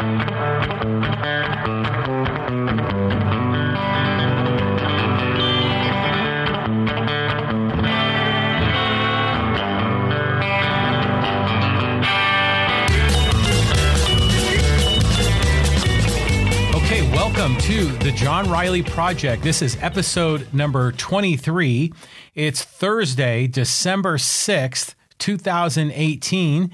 Okay, welcome to the John Riley Project. This is episode number 23. It's Thursday, December 6th, 2018.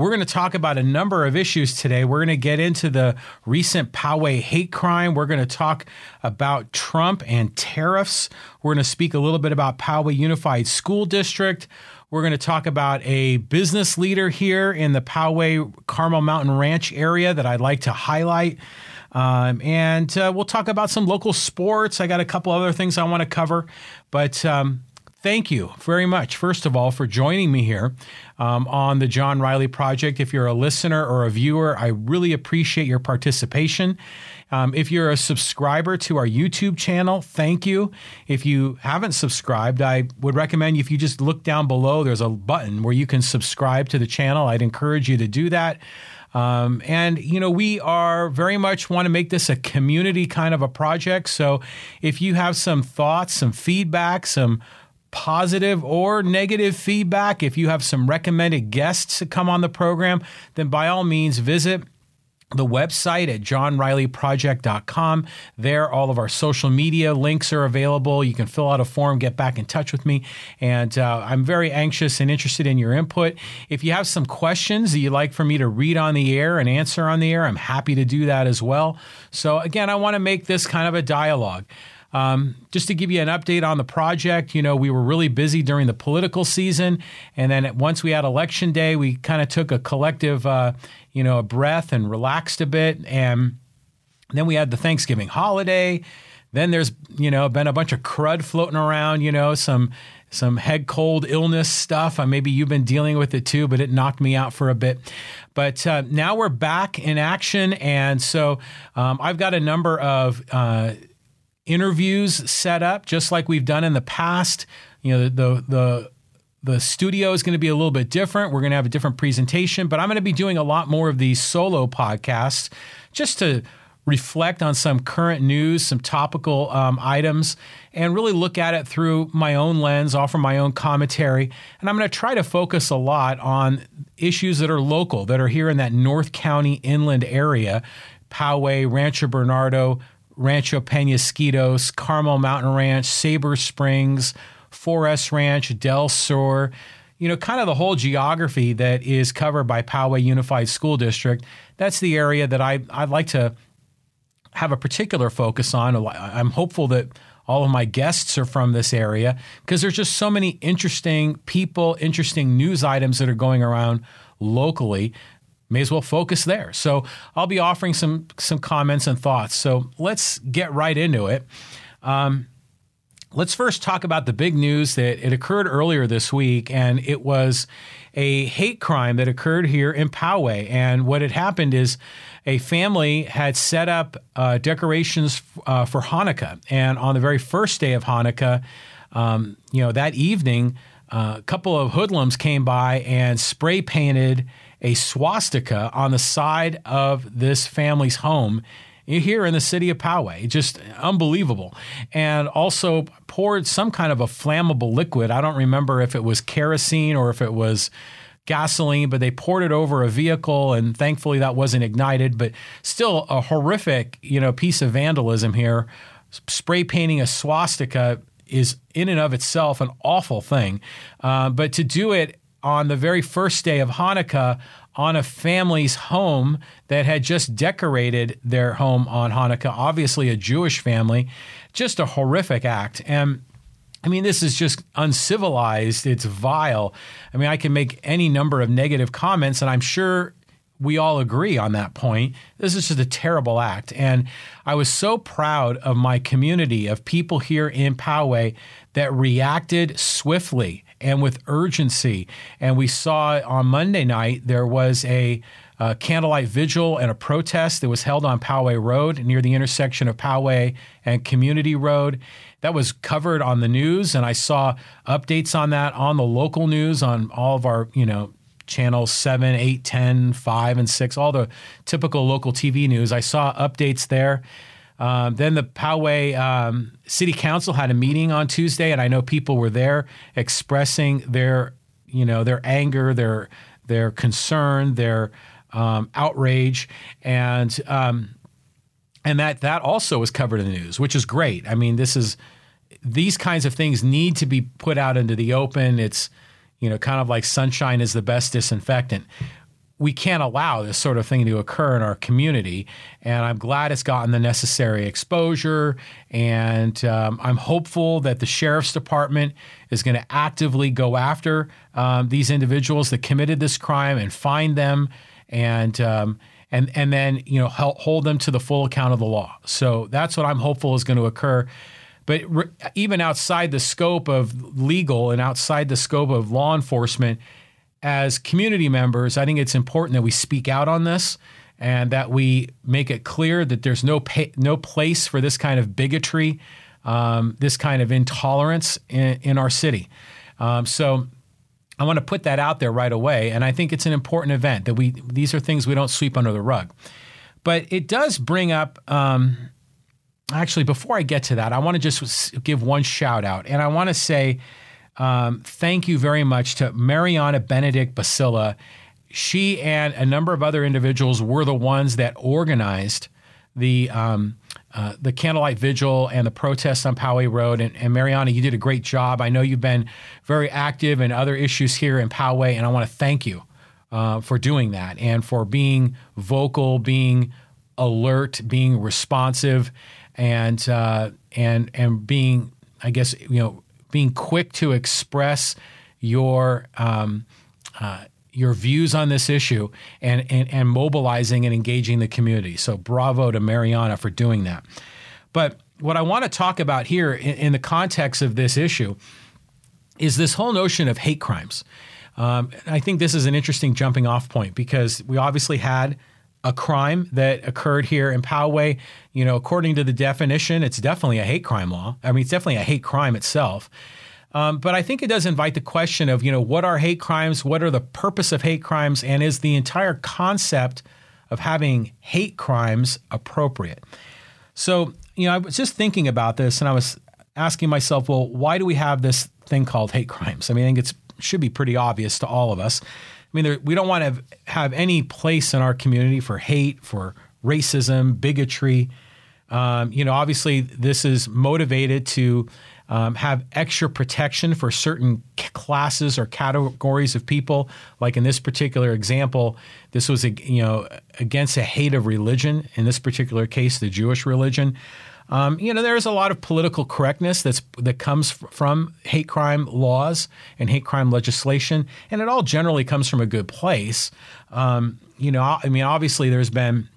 We're going to talk about a number of issues today. We're going to get into the recent Poway hate crime. We're going to talk about Trump and tariffs. We're going to speak a little bit about Poway Unified School District. We're going to talk about a business leader here in the Poway Carmel Mountain Ranch area that I'd like to highlight. Um, and uh, we'll talk about some local sports. I got a couple other things I want to cover, but um, thank you very much, first of all, for joining me here um, on the John Riley Project. If you're a listener or a viewer, I really appreciate your participation. Um, if you're a subscriber to our YouTube channel, thank you. If you haven't subscribed, I would recommend if you just look down below, there's a button where you can subscribe to the channel. I'd encourage you to do that. Um, and, you know, we are very much want to make this a community kind of a project. So if you have some thoughts, some feedback, some positive or negative feedback, if you have some recommended guests to come on the program, then by all means visit the website at johnrileyproject.com. There, all of our social media links are available. You can fill out a form, get back in touch with me. And uh, I'm very anxious and interested in your input. If you have some questions that you'd like for me to read on the air and answer on the air, I'm happy to do that as well. So, again, I want to make this kind of a dialogue. Um, just to give you an update on the project, you know, we were really busy during the political season. And then once we had election day, we kind of took a collective, uh, you know, a breath and relaxed a bit. And then we had the Thanksgiving holiday. Then there's, you know, been a bunch of crud floating around, you know, some some head cold illness stuff. Uh, maybe you've been dealing with it too, but it knocked me out for a bit. But uh, now we're back in action. And so um, I've got a number of uh, interviews set up, just like we've done in the past. You know, the, the, the studio is going to be a little bit different. We're going to have a different presentation, but I'm going to be doing a lot more of these solo podcasts just to reflect on some current news, some topical um, items, and really look at it through my own lens, offer my own commentary. And I'm going to try to focus a lot on issues that are local, that are here in that North County inland area Poway, Rancho Bernardo, Rancho Penasquitos, Carmel Mountain Ranch, Sabre Springs, 4S Ranch, Del Sur, you know, kind of the whole geography that is covered by Poway Unified School District. That's the area that I, I'd like to have a particular focus on. I'm hopeful that all of my guests are from this area because there's just so many interesting people, interesting news items that are going around locally. May as well focus there. So I'll be offering some some comments and thoughts. So let's get right into it. Um, let's first talk about the big news that it occurred earlier this week, and it was a hate crime that occurred here in Poway. And what had happened is a family had set up uh, decorations uh, for Hanukkah, and on the very first day of Hanukkah, um, you know, that evening, uh, a couple of hoodlums came by and spray painted a swastika on the side of this family's home here in the city of Poway. Just unbelievable. And also poured some kind of a flammable liquid. I don't remember if it was kerosene or if it was gasoline, but they poured it over a vehicle and thankfully that wasn't ignited, but still a horrific, you know, piece of vandalism here. Spray painting a swastika is in and of itself an awful thing. Uh, but to do it on the very first day of Hanukkah on a family's home that had just decorated their home on Hanukkah, obviously a Jewish family. Just a horrific act. And I mean, this is just uncivilized. It's vile. I mean, I can make any number of negative comments, and I'm sure we all agree on that point. This is just a terrible act. And I was so proud of my community of people here in Poway that reacted swiftly and with urgency. And we saw on Monday night there was a candlelight vigil and a protest that was held on Poway Road near the intersection of Poway and Community Road. That was covered on the news, and I saw updates on that on the local news on all of our, you know, channels 7, 8, 10, 5, and 6, all the typical local TV news. I saw updates there. Um, then the Poway um, City Council had a meeting on Tuesday, and I know people were there expressing their, you know, their anger, their their concern, their um, outrage, and um, and that that also was covered in the news, which is great. I mean, this is these kinds of things need to be put out into the open. It's you know, kind of like sunshine is the best disinfectant we can't allow this sort of thing to occur in our community. And I'm glad it's gotten the necessary exposure. And um, I'm hopeful that the sheriff's department is going to actively go after um, these individuals that committed this crime and find them and. Um, and, and then you know hold them to the full account of the law. So that's what I'm hopeful is going to occur. But re- even outside the scope of legal and outside the scope of law enforcement, as community members, I think it's important that we speak out on this and that we make it clear that there's no no place for this kind of bigotry, um, this kind of intolerance in, in our city. Um, so I want to put that out there right away, and I think it's an important event that we these are things we don't sweep under the rug. But it does bring up. Um, actually, before I get to that, I want to just give one shout out, and I want to say um, thank you very much to Mariana Benedict Basilla. She and a number of other individuals were the ones that organized the um, uh, the candlelight vigil and the protests on Poway Road. And, and, Mariana, you did a great job. I know you've been very active in other issues here in Poway, and I want to thank you uh, for doing that and for being vocal, being alert, being responsive, and uh, and and being, I guess, you know, being quick to express your um, uh, your views on this issue and, and, and mobilizing and engaging the community. So bravo to Mariana for doing that. But what I want to talk about here in, in the context of this issue is this whole notion of hate crimes. Um, I think this is an interesting jumping off point because we obviously had a crime that occurred here in Poway. You know, according to the definition, it's definitely a hate crime law. I mean, it's definitely a hate crime itself. Um, but I think it does invite the question of, you know, what are hate crimes? What are the purpose of hate crimes? And is the entire concept of having hate crimes appropriate? So, you know, I was just thinking about this and I was asking myself, well, why do we have this thing called hate crimes? I mean, I think it should be pretty obvious to all of us. I mean, we don't want to have, any place in our community for hate, for racism, bigotry. Um, you know, obviously, this is motivated to um, have extra protection for certain classes or categories of people. Like in this particular example, this was you know against a hate of religion. In this particular case, the Jewish religion. Um, you know, there is a lot of political correctness that's that comes from hate crime laws and hate crime legislation, and it all generally comes from a good place. Um, you know, I mean, obviously, there's been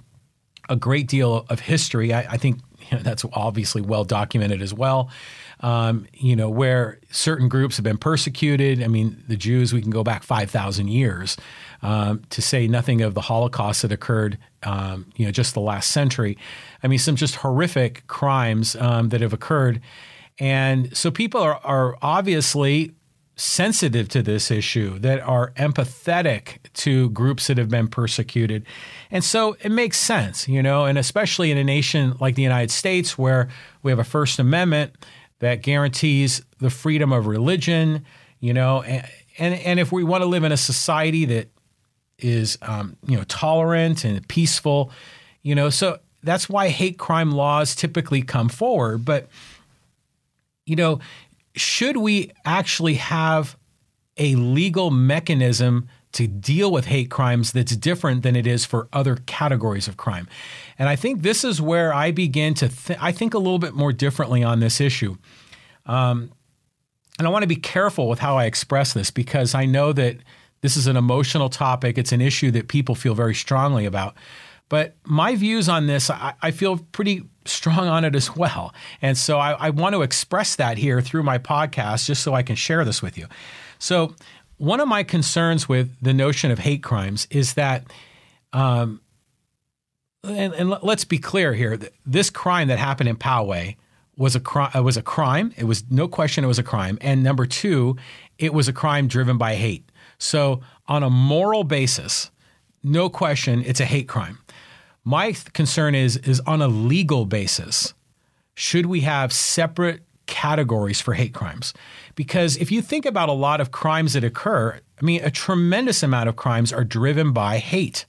a great deal of history. I, I think you know, that's obviously well documented as well. Um, you know, where certain groups have been persecuted. I mean, the Jews, we can go back 5,000 years um, to say nothing of the Holocaust that occurred, um, you know, just the last century. I mean, some just horrific crimes um, that have occurred. And so people are, are obviously sensitive to this issue, that are empathetic to groups that have been persecuted. And so it makes sense, you know, and especially in a nation like the United States where we have a First Amendment that guarantees the freedom of religion, you know, and, and, and if we want to live in a society that is, um, you know, tolerant and peaceful, you know, so that's why hate crime laws typically come forward. But, you know, should we actually have a legal mechanism to deal with hate crimes that's different than it is for other categories of crime? And I think this is where I begin to th- I think a little bit more differently on this issue. Um, and I want to be careful with how I express this because I know that this is an emotional topic. It's an issue that people feel very strongly about. But my views on this, I, I feel pretty strong on it as well. And so I, I want to express that here through my podcast just so I can share this with you. So, one of my concerns with the notion of hate crimes is that, um, and, and, let's be clear here, this crime that happened in Poway was a was a crime. It was no question. It was a crime. And number two, it was a crime driven by hate. So, on a moral basis, no question, it's a hate crime. My concern is is on a legal basis. Should we have separate categories for hate crimes? Because if you think about a lot of crimes that occur, I mean, a tremendous amount of crimes are driven by hate.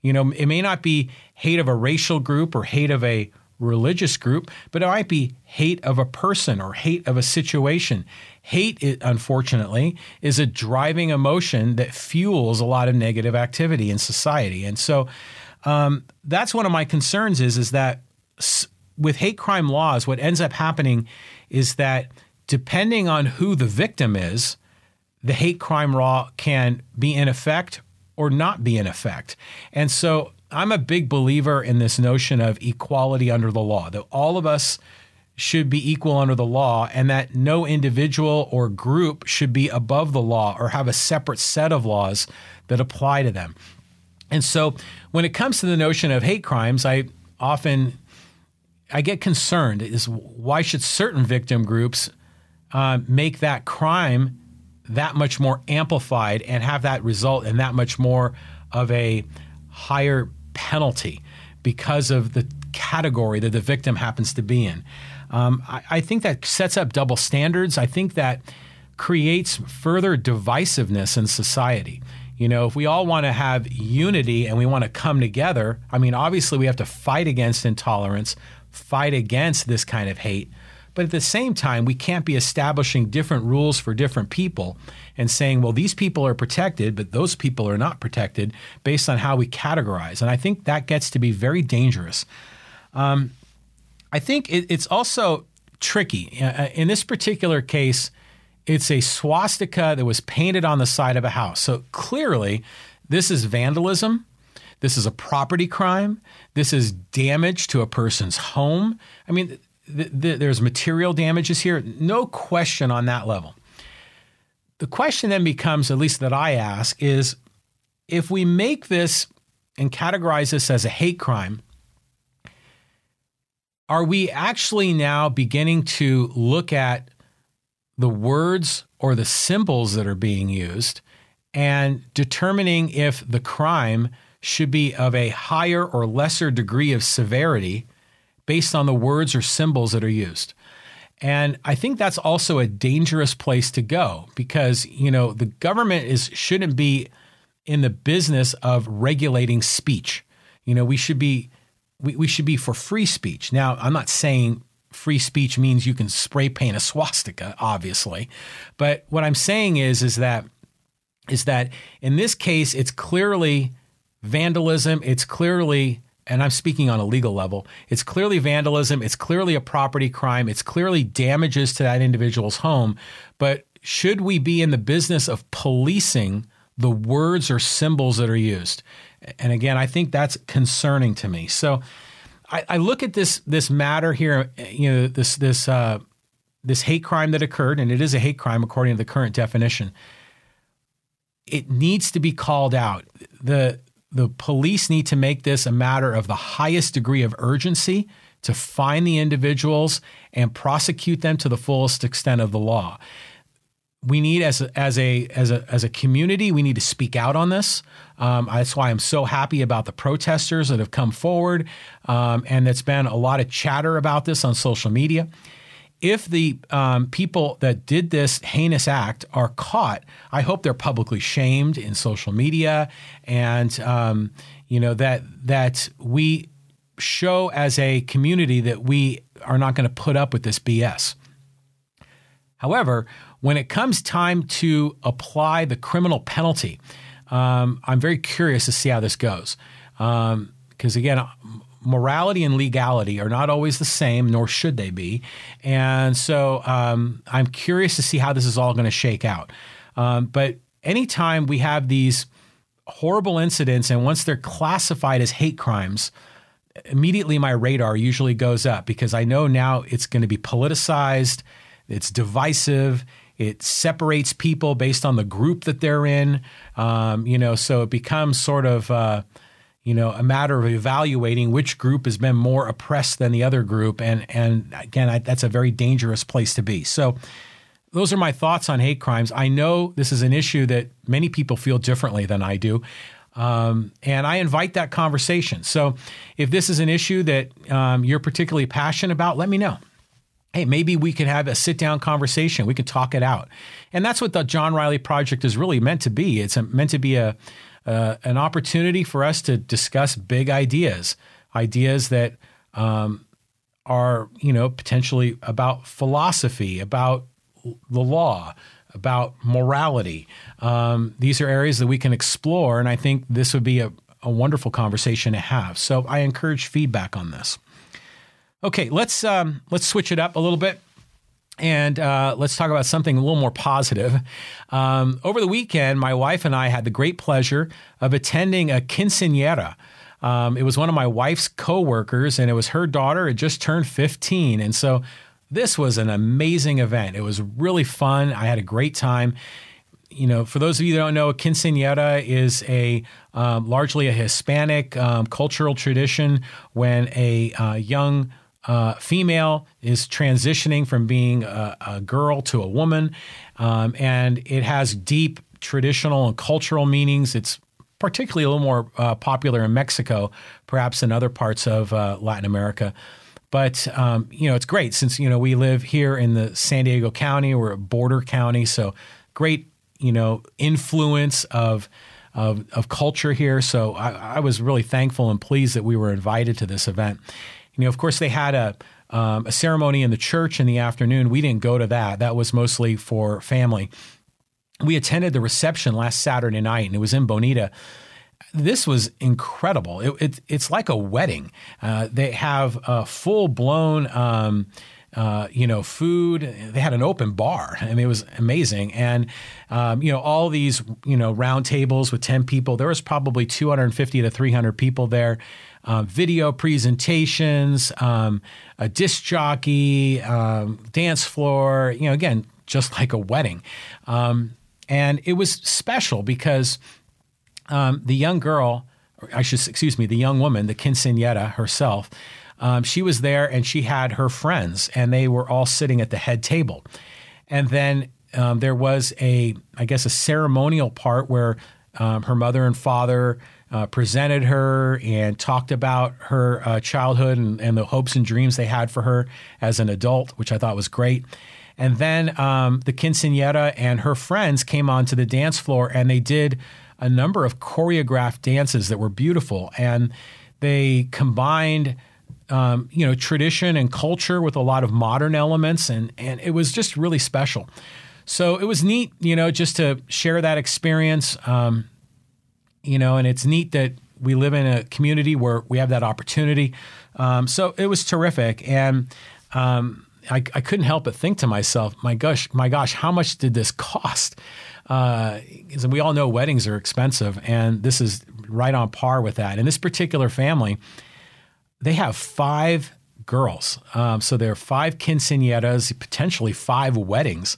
You know, it may not be hate of a racial group or hate of a religious group, but it might be hate of a person or hate of a situation. Hate, unfortunately, is a driving emotion that fuels a lot of negative activity in society. And so um, that's one of my concerns is, is that with hate crime laws, what ends up happening is that depending on who the victim is, the hate crime law can be in effect or not be in effect. And so I'm a big believer in this notion of equality under the law, that all of us should be equal under the law and that no individual or group should be above the law or have a separate set of laws that apply to them. And so when it comes to the notion of hate crimes, I often I get concerned is why should certain victim groups uh, make that crime that much more amplified and have that result in that much more of a higher penalty because of the category that the victim happens to be in. Um, I, I think that sets up double standards. I think that creates further divisiveness in society. You know, if we all want to have unity and we want to come together, I mean, obviously we have to fight against intolerance, fight against this kind of hate. But at the same time, we can't be establishing different rules for different people and saying, well, these people are protected, but those people are not protected based on how we categorize. And I think that gets to be very dangerous. Um, I think it, it's also tricky. Uh, uh, in this particular case, it's a swastika that was painted on the side of a house. So clearly, this is vandalism. This is a property crime. This is damage to a person's home. I mean, th- th- there's material damages here. No question on that level. The question then becomes, at least that I ask, is if we make this and categorize this as a hate crime, are we actually now beginning to look at the words or the symbols that are being used and determining if the crime should be of a higher or lesser degree of severity based on the words or symbols that are used. And I think that's also a dangerous place to go because, you know, the government is shouldn't be in the business of regulating speech. You know, we should be we, we should be for free speech. Now, I'm not saying free speech means you can spray paint a swastika, obviously. But what I'm saying is is that is that in this case it's clearly vandalism, it's clearly and I'm speaking on a legal level, it's clearly vandalism, it's clearly a property crime, it's clearly damages to that individual's home. But should we be in the business of policing the words or symbols that are used? And again, I think that's concerning to me. So I, I look at this this matter here, you know, this this uh, this hate crime that occurred, and it is a hate crime according to the current definition. It needs to be called out. the the police need to make this a matter of the highest degree of urgency to find the individuals and prosecute them to the fullest extent of the law. We need, as a, as a as a as a community, we need to speak out on this. Um, that's why I'm so happy about the protesters that have come forward, um, and there's been a lot of chatter about this on social media if the um, people that did this heinous act are caught, I hope they're publicly shamed in social media, and um, you know that that we show as a community that we are not going to put up with this BS. However, when it comes time to apply the criminal penalty, um, I'm very curious to see how this goes. Because um, again, morality and legality are not always the same, nor should they be. And so um, I'm curious to see how this is all going to shake out. Um, but anytime we have these horrible incidents, and once they're classified as hate crimes, immediately my radar usually goes up because I know now it's going to be politicized, it's divisive. It separates people based on the group that they're in, um, you know. So it becomes sort of uh, you know, a matter of evaluating which group has been more oppressed than the other group, and and again, I, that's a very dangerous place to be. So, those are my thoughts on hate crimes. I know this is an issue that many people feel differently than I do. Um, and I invite that conversation. So if this is an issue that um, you're particularly passionate about, let me know. Hey, maybe we could have a sit down conversation. We could talk it out. And that's what the John Riley Project is really meant to be. It's meant to be a, uh, an opportunity for us to discuss big ideas, ideas that um, are, you know, potentially about philosophy, about the law, about morality. Um, these are areas that we can explore, and I think this would be a, a wonderful conversation to have. So I encourage feedback on this. Okay, let's um, let's switch it up a little bit. And uh, let's talk about something a little more positive. Um, over the weekend, my wife and I had the great pleasure of attending a quinceanera. Um, it was one of my wife's coworkers, and it was her daughter. It just turned 15, and so this was an amazing event. It was really fun. I had a great time. You know, for those of you that don't know, a quinceañera is a um, largely a Hispanic um, cultural tradition when a uh, young uh, female is transitioning from being a, a girl to a woman, um, and it has deep traditional and cultural meanings. It's particularly a little more uh, popular in Mexico, perhaps in other parts of uh, Latin America. But um, you know, it's great since you know we live here in the San Diego County. We're a border county, so great you know influence of of, of culture here. So I, I, was really thankful and pleased that we were invited to this event. You know, of course, they had a um, a ceremony in the church in the afternoon. We didn't go to that. That was mostly for family. We attended the reception last Saturday night, and it was in Bonita this was incredible. It, it, it's like a wedding. Uh, they have a full blown. Um, uh, you know, food. They had an open bar. I mean, it was amazing. And, um, you know, all these, you know, round tables with 10 people. There was probably 250 to 300 people there. Uh, video presentations, um, a disc jockey, um, dance floor, you know, again, just like a wedding. Um, and it was special because um, the young girl, I should excuse me, the young woman, the quinceañera herself, um, she was there and she had her friends, and they were all sitting at the head table. And then um, there was a, I guess, a ceremonial part where her mother and father uh, presented her and talked about her uh, childhood and, and, the hopes and dreams they had for her as an adult, which I thought was great. And then um, the quinceañera and her friends came onto the dance floor and they did a number of choreographed dances that were beautiful, and they combined. Um, you know, tradition and culture with a lot of modern elements, and and it was just really special. So it was neat, you know, just to share that experience. Um, you know, and it's neat that we live in a community where we have that opportunity. Um, so it was terrific, and um, I, I, couldn't help but think to myself, my gosh, my gosh, how much did this cost? uh, we all know weddings are expensive, and this is right on par with that. In this particular family, they have five girls. Um, so there are five quinceañeras, potentially five weddings.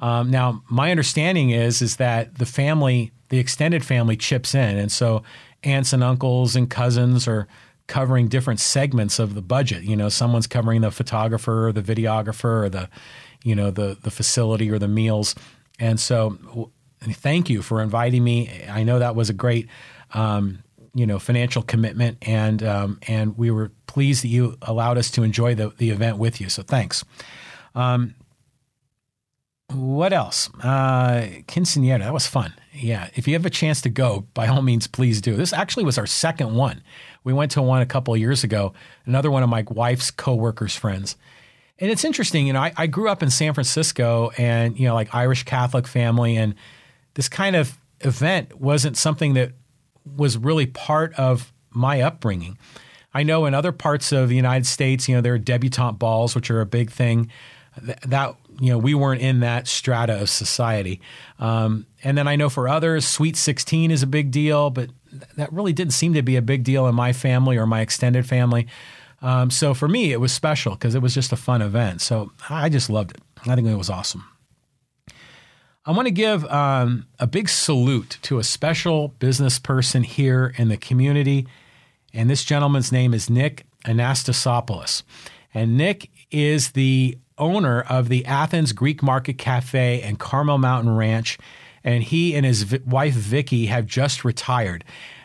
Um, now, my understanding is is that the family, the extended family, chips in, and so aunts and uncles and cousins are covering different segments of the budget. You know, someone's covering the photographer, or the videographer, or the, you know, the the facility or the meals. And so, thank you for inviting me. I know that was a great, um, you know, financial commitment, and um, and we were pleased that you allowed us to enjoy the the event with you. So thanks. Um, what else? Uh, that was fun. Yeah, if you have a chance to go, by all means, please do. This actually was our second one. We went to one a couple of years ago. Another one of my wife's coworkers' friends and it's interesting, you know, I, I grew up in San Francisco and, you know, like Irish Catholic family. And this kind of event wasn't something that was really part of my upbringing. I know in other parts of the United States, you know, there are debutante balls, which are a big thing. That, you know, we weren't in that strata of society. Um, and then I know for others, Sweet 16 is a big deal, but that really didn't seem to be a big deal in my family or my extended family. Um, so for me, it was special because it was just a fun event. So I just loved it. I think it was awesome. I want to give um, a big salute to a special business person here in the community. And this gentleman's name is Nick Anastasopoulos. And Nick is the owner of the Athens Greek Market Cafe and Carmel Mountain Ranch, and he and his wife Vicky have just retired.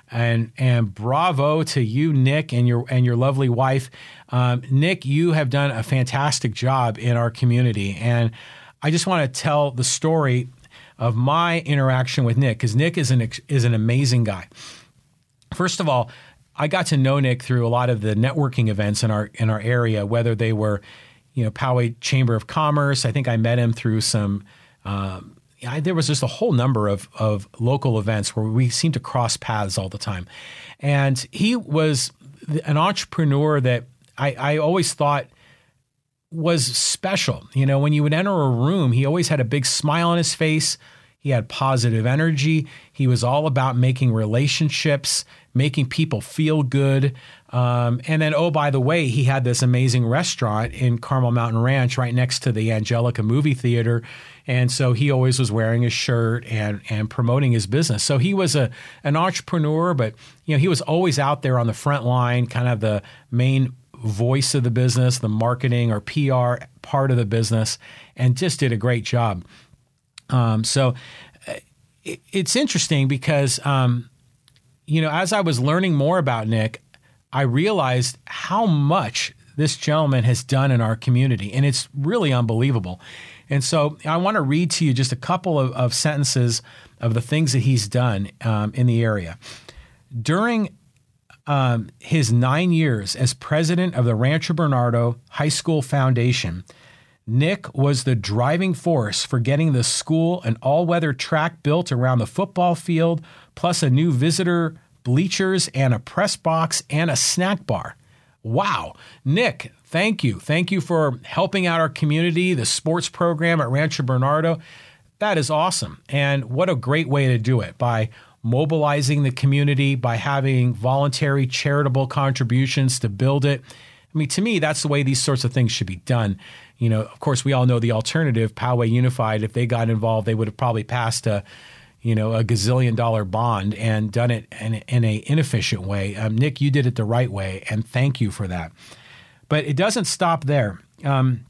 And and bravo to you, Nick, and your and your lovely wife, um, Nick. You have done a fantastic job in our community, and I just want to tell the story of my interaction with Nick because Nick is an is an amazing guy. First of all, I got to know Nick through a lot of the networking events in our in our area, whether they were, you know, Poway Chamber of Commerce. I think I met him through some. Um, I, there was just a whole number of of local events where we seemed to cross paths all the time, and he was an entrepreneur that I, I always thought was special. You know, when you would enter a room, he always had a big smile on his face. He had positive energy. He was all about making relationships, making people feel good. Um, and then, oh, by the way, he had this amazing restaurant in Carmel Mountain Ranch right next to the Angelika movie theater. And so he always was wearing his shirt and, and promoting his business. So he was a, an entrepreneur, but you know, he was always out there on the front line, kind of the main voice of the business, the marketing or PR part of the business, and just did a great job. Um, so uh, it, it's interesting because, um, you know, as I was learning more about Nick, I realized how much this gentleman has done in our community, and it's really unbelievable. And so I want to read to you just a couple of, of sentences of the things that he's done um, in the area. During um, his nine years as president of the Rancho Bernardo High School Foundation, Nick was the driving force for getting the school an all weather track built around the football field, plus a new visitor bleachers and a press box and a snack bar. Wow. Nick, thank you. Thank you for helping out our community, the sports program at Rancho Bernardo. That is awesome. And what a great way to do it by mobilizing the community by having voluntary charitable contributions to build it. I mean, to me, that's the way these sorts of things should be done. You know, of course, we all know the alternative, Poway Unified. If they got involved, they would have probably passed a, you know, a gazillion dollar bond and done it in, in a inefficient way. Um, Nick, you did it the right way, and thank you for that. But it doesn't stop there. Um,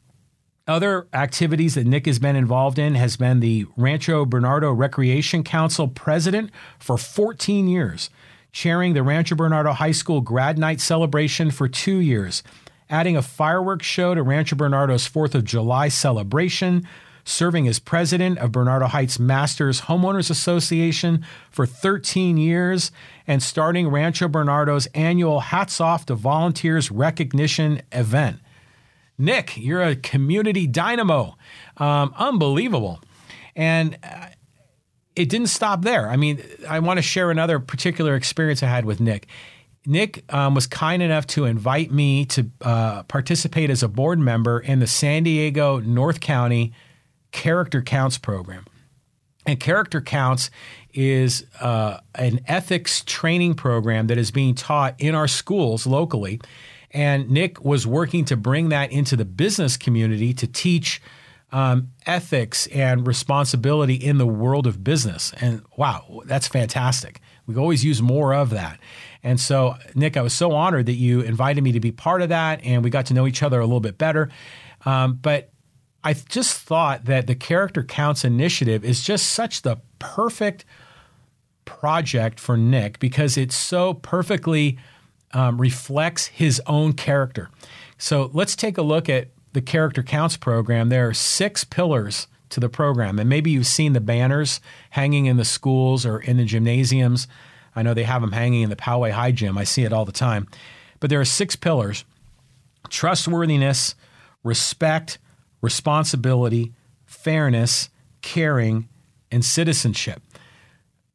other activities that Nick has been involved in has been the Rancho Bernardo Recreation Council president for 14 years, chairing the Rancho Bernardo High School grad night celebration for two years, adding a fireworks show to Rancho Bernardo's 4th of July celebration, serving as president of Bernardo Heights Masters Homeowners Association for 13 years, and starting Rancho Bernardo's annual Hats Off to Volunteers recognition event. Nick, you're a community dynamo. Um, unbelievable. And uh, it didn't stop there. I mean, I want to share another particular experience I had with Nick. Nick um, was kind enough to invite me to uh, participate as a board member in the San Diego North County Character Counts program. And Character Counts is uh, an ethics training program that is being taught in our schools locally. And Nick was working to bring that into the business community to teach um, ethics and responsibility in the world of business. And wow, that's fantastic. We always use more of that. And so, Nick, I was so honored that you invited me to be part of that, and we got to know each other a little bit better. Um, but I just thought that the Character Counts initiative is just such the perfect project for Nick because it so perfectly um, reflects his own character. So let's take a look at the Character Counts program. There are six pillars to the program, and maybe you've seen the banners hanging in the schools or in the gymnasiums. I know they have them hanging in the Poway High Gym. I see it all the time. But there are six pillars trustworthiness, respect, responsibility, fairness, caring, and citizenship.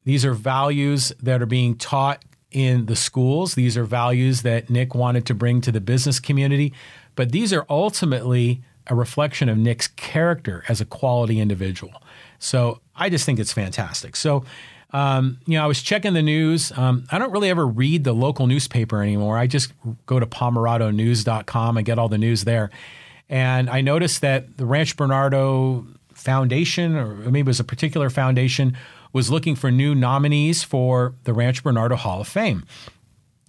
These are values that are being taught in the schools. These are values that Nick wanted to bring to the business community, but these are ultimately a reflection of Nick's character as a quality individual. So I just think it's fantastic. So, um, you know, I was checking the news. Um, I don't really ever read the local newspaper anymore. I just go to pomeradonews.com and get all the news there. And I noticed that the Rancho Bernardo Foundation, or maybe it was a particular foundation, was looking for new nominees for the Rancho Bernardo Hall of Fame.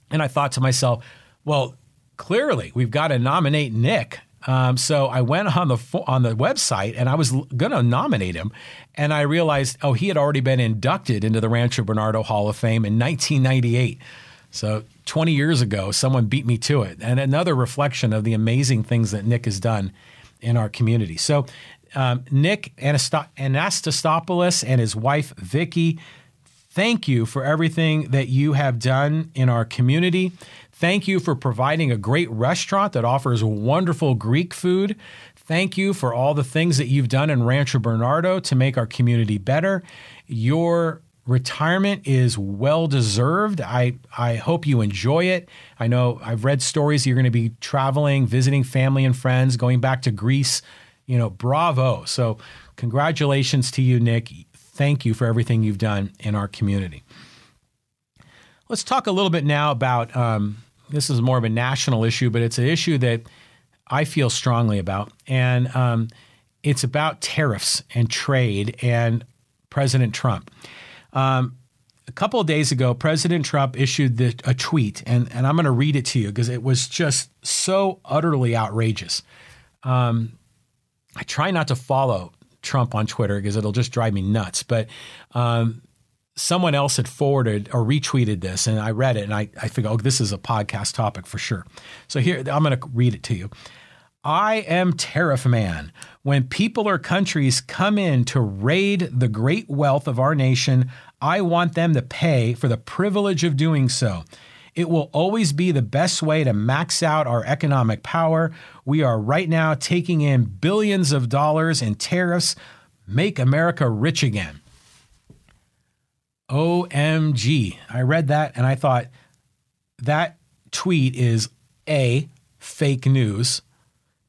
And I thought to myself, well, clearly we've got to nominate Nick. Um, so I went on the on the website and I was going to nominate him, and I realized, oh, he had already been inducted into the Rancho Bernardo Hall of Fame in 1998. So 20 years ago, someone beat me to it, and another reflection of the amazing things that Nick has done in our community. So um, Nick Anastastopoulos and his wife Vicky, thank you for everything that you have done in our community. Thank you for providing a great restaurant that offers wonderful Greek food. Thank you for all the things that you've done in Rancho Bernardo to make our community better. Your retirement is well deserved. I, I hope you enjoy it. I know I've read stories you're going to be traveling, visiting family and friends, going back to Greece. You know, bravo. So, congratulations to you, Nick. Thank you for everything you've done in our community. Let's talk a little bit now about um, this is more of a national issue, but it's an issue that I feel strongly about. And um, it's about tariffs and trade and President Trump. Um, a couple of days ago, President Trump issued the, a tweet, and, and I'm going to read it to you because it was just so utterly outrageous. Um, I try not to follow Trump on Twitter because it'll just drive me nuts. But um, someone else had forwarded or retweeted this, and I read it, and I, I figured, oh, this is a podcast topic for sure. So here, I'm going to read it to you. I am tariff man. When people or countries come in to raid the great wealth of our nation, I want them to pay for the privilege of doing so. It will always be the best way to max out our economic power. We are right now taking in billions of dollars in tariffs. Make America rich again. OMG. I read that and I thought that tweet is A, fake news,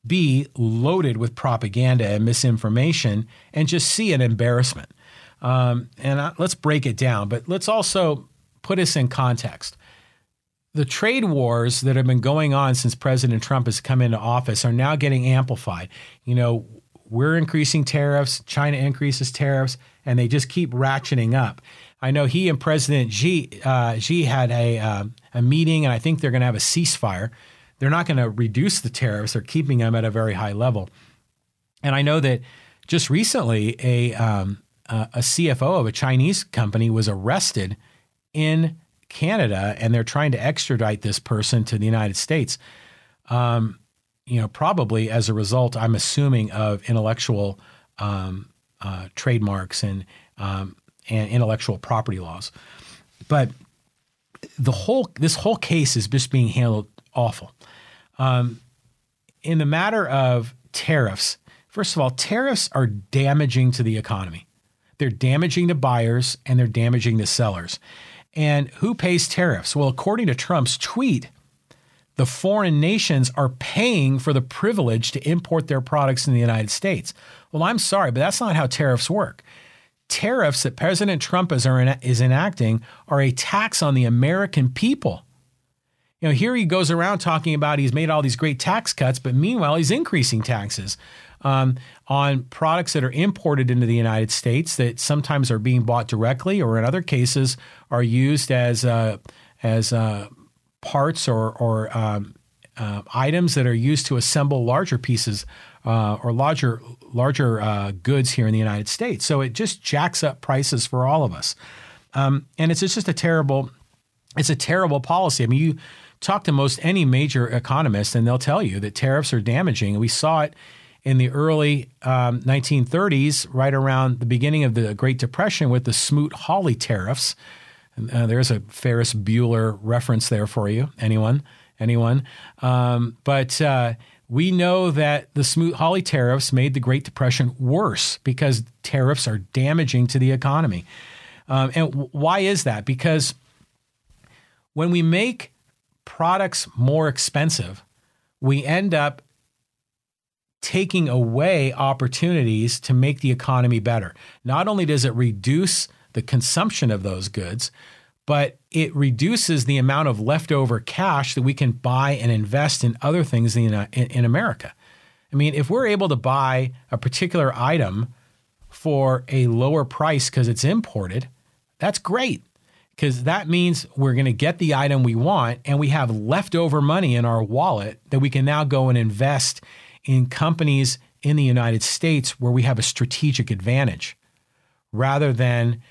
B, loaded with propaganda and misinformation, and just C, an embarrassment. Um, and I, let's break it down, but let's also put us in context. The trade wars that have been going on since President Trump has come into office are now getting amplified. You know, we're increasing tariffs, China increases tariffs, and they just keep ratcheting up. I know he and President Xi, uh, Xi had a, uh, a meeting, and I think they're going to have a ceasefire. They're not going to reduce the tariffs, they're keeping them at a very high level. And I know that just recently, a, um, uh, a CFO of a Chinese company was arrested in Canada, and they're trying to extradite this person to the United States. Um, you know, probably as a result, I'm assuming of intellectual um, uh, trademarks and um, and intellectual property laws. But the whole this whole case is just being handled awful. Um, in the matter of tariffs, first of all, tariffs are damaging to the economy. They're damaging to buyers and they're damaging to sellers. And who pays tariffs? Well, according to Trump's tweet, the foreign nations are paying for the privilege to import their products in the United States. Well, I'm sorry, but that's not how tariffs work tariffs that President Trump is, is enacting are a tax on the American people. You know, here he goes around talking about he's made all these great tax cuts, but meanwhile, he's increasing taxes um, on products that are imported into the United States that sometimes are being bought directly, or in other cases are used as uh, as uh, parts or, or um, uh, items that are used to assemble larger pieces uh, or larger larger uh, goods here in the United States. So it just jacks up prices for all of us, um, and it's, it's just a terrible it's a terrible policy. I mean, you talk to most any major economist, and they'll tell you that tariffs are damaging. We saw it in the early um, 1930s, right around the beginning of the Great Depression, with the Smoot-Hawley tariffs. Uh, there's a Ferris Bueller reference there for you. Anyone? Anyone? Um, but uh, we know that the Smoot-Hawley tariffs made the Great Depression worse because tariffs are damaging to the economy. Um, and w- why is that? Because when we make products more expensive, we end up taking away opportunities to make the economy better. Not only does it reduce the consumption of those goods, but it reduces the amount of leftover cash that we can buy and invest in other things in, uh, in, in America. I mean, if we're able to buy a particular item for a lower price because it's imported, that's great because that means we're going to get the item we want and we have leftover money in our wallet that we can now go and invest in companies in the United States where we have a strategic advantage rather than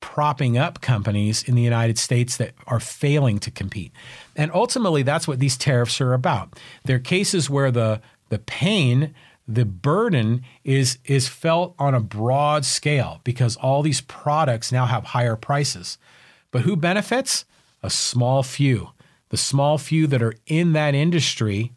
propping up companies in the United States that are failing to compete. And ultimately, that's what these tariffs are about. There are cases where the, the pain, the burden is, is felt on a broad scale because all these products now have higher prices. But who benefits? A small few. The small few that are in that industry,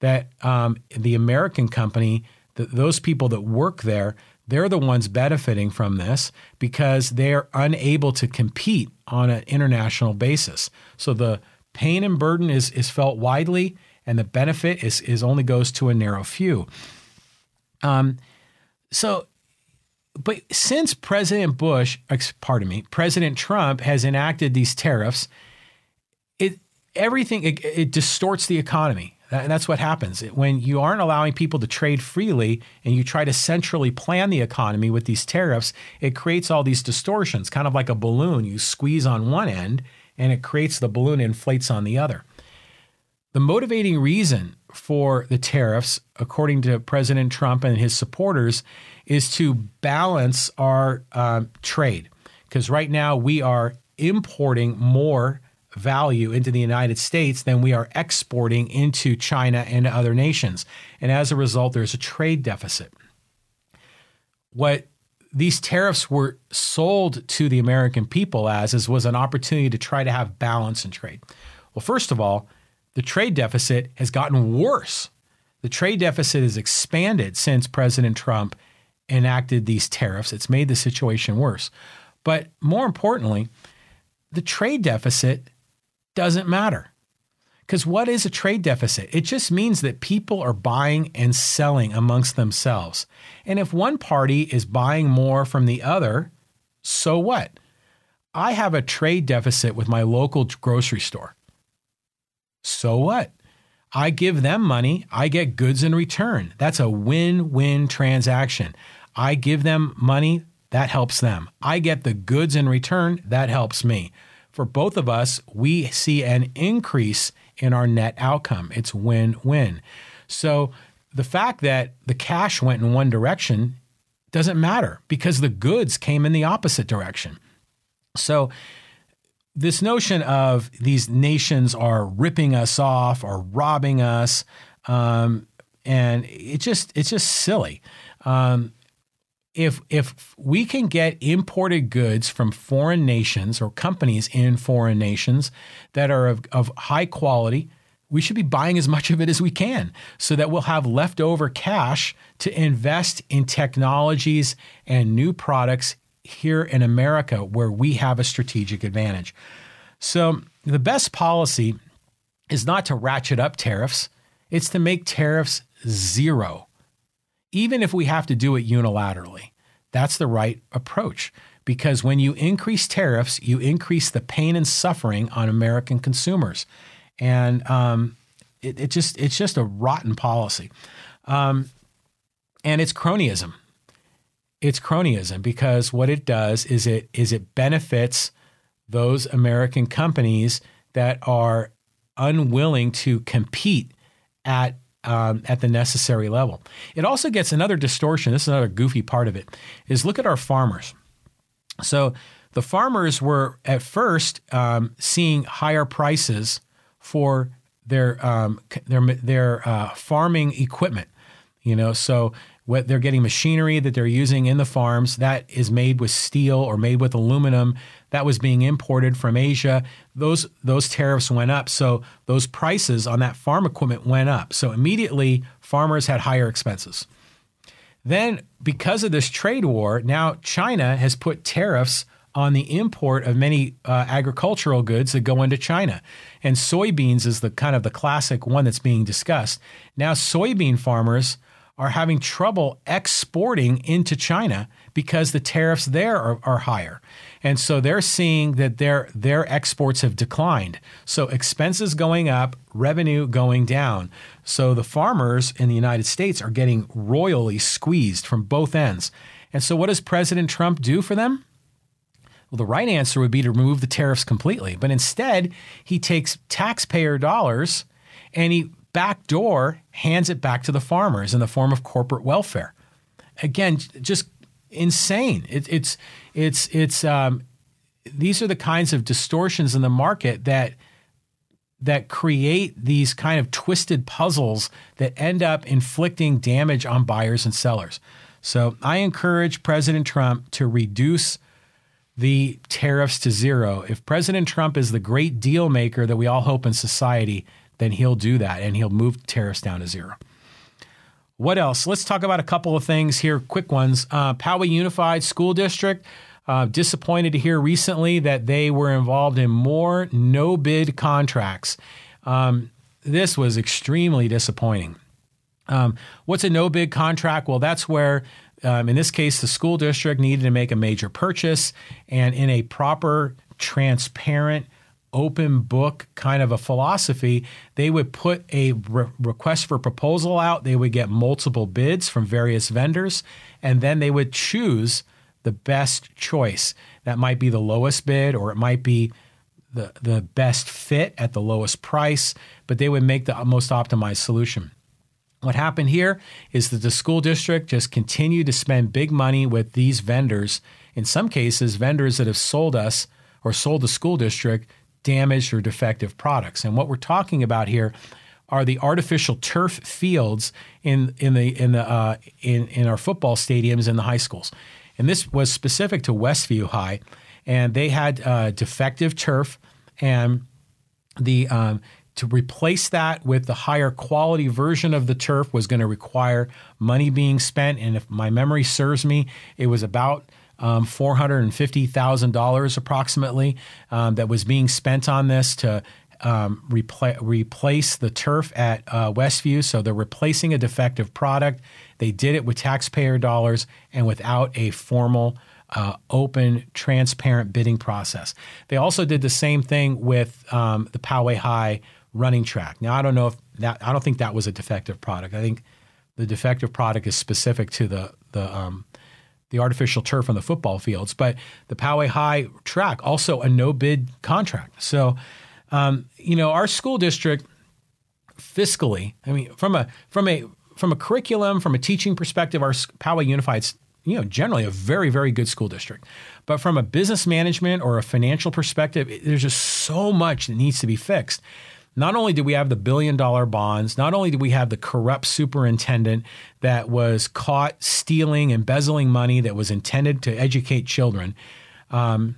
that um, the American company, the, those people that work there, they're the ones benefiting from this because they're unable to compete on an international basis. So the pain and burden is, is felt widely, and the benefit is, is only goes to a narrow few. Um, so, but since President Bush, pardon me, President Trump has enacted these tariffs, it everything it, it distorts the economy. And that's what happens. When you aren't allowing people to trade freely and you try to centrally plan the economy with these tariffs, it creates all these distortions, kind of like a balloon. You squeeze on one end and it creates the balloon inflates on the other. The motivating reason for the tariffs, according to President Trump and his supporters, is to balance our um, trade. Because right now we are importing more value into the United States than we are exporting into China and other nations. And as a result, there's a trade deficit. What these tariffs were sold to the American people as is was an opportunity to try to have balance in trade. Well, first of all, the trade deficit has gotten worse. The trade deficit has expanded since President Trump enacted these tariffs. It's made the situation worse. But more importantly, the trade deficit doesn't matter. Because what is a trade deficit? It just means that people are buying and selling amongst themselves. And if one party is buying more from the other, so what? I have a trade deficit with my local grocery store. So what? I give them money, I get goods in return. That's a win win transaction. I give them money, that helps them. I get the goods in return, that helps me for both of us, we see an increase in our net outcome. It's win win. So the fact that the cash went in one direction doesn't matter because the goods came in the opposite direction. So this notion of these nations are ripping us off or robbing us, um, and it just it's just silly. Um, if if we can get imported goods from foreign nations or companies in foreign nations that are of, of high quality, we should be buying as much of it as we can so that we'll have leftover cash to invest in technologies and new products here in America where we have a strategic advantage. So the best policy is not to ratchet up tariffs, it's to make tariffs zero even if we have to do it unilaterally. That's the right approach because when you increase tariffs, you increase the pain and suffering on American consumers, and um, it, it, just it's just a rotten policy, um, and it's cronyism. It's cronyism because what it does is it is it benefits those American companies that are unwilling to compete at um, at the necessary level. It also gets another distortion. This is another goofy part of it. Is look at our farmers. So the farmers were at first um, seeing higher prices for their um, their their uh, farming equipment. You know, so what they're getting machinery that they're using in the farms that is made with steel or made with aluminum that was being imported from Asia. Those those tariffs went up, so those prices on that farm equipment went up. So immediately farmers had higher expenses. Then because of this trade war, now China has put tariffs on the import of many uh, agricultural goods that go into China. And soybeans is the kind of the classic one that's being discussed. Now soybean farmers are having trouble exporting into China because the tariffs there are, are, higher. And so they're seeing that their their exports have declined. So expenses going up, revenue going down. So the farmers in the United States are getting royally squeezed from both ends. And so what does President Trump do for them? Well, the right answer would be to remove the tariffs completely. But instead, he takes taxpayer dollars and he back door hands it back to the farmers in the form of corporate welfare. Again, just insane. It, it's it's it's um, these are the kinds of distortions in the market that that create these kind of twisted puzzles that end up inflicting damage on buyers and sellers. So I encourage President Trump to reduce the tariffs to zero. If President Trump is the great deal maker that we all hope in society, then he'll do that and he'll move tariffs down to zero. What else? Let's talk about a couple of things here, quick ones. Uh, Poway Unified School District. Uh, disappointed to hear recently that they were involved in more no bid contracts. Um, this was extremely disappointing. Um, what's a no bid contract? Well, that's where, um, in this case, the school district needed to make a major purchase, and in a proper, transparent, open book kind of a philosophy, they would put a re- request for proposal out. They would get multiple bids from various vendors, and then they would choose the best choice. That might be the lowest bid, or it might be the, the best fit at the lowest price, but they would make the most optimized solution. What happened here is that the school district just continued to spend big money with these vendors. In some cases, vendors that have sold us or sold the school district damaged or defective products. And what we're talking about here are the artificial turf fields in in the in the uh, in in our football stadiums in the high schools. And this was specific to Westview High, and they had uh, defective turf, and the um, to replace that with the higher quality version of the turf was going to require money being spent. And if my memory serves me, it was about um, $450,000 approximately um, that was being spent on this to um, repla- replace the turf at uh, Westview. So they're replacing a defective product. They did it with taxpayer dollars and without a formal uh, open, transparent bidding process. They also did the same thing with um, the Poway High running track. Now, I don't know if that, I don't think that was a defective product. I think the defective product is specific to the, the, um, the artificial turf on the football fields. But the Poway High track, also a no bid contract. So, um, you know, our school district fiscally, I mean, from a, from a, from a curriculum, from a teaching perspective, our Poway Unified you know, generally a very, very good school district. But from a business management or a financial perspective, there's just so much that needs to be fixed. Not only do we have the billion dollar bonds, not only do we have the corrupt superintendent that was caught stealing, embezzling money that was intended to educate children um,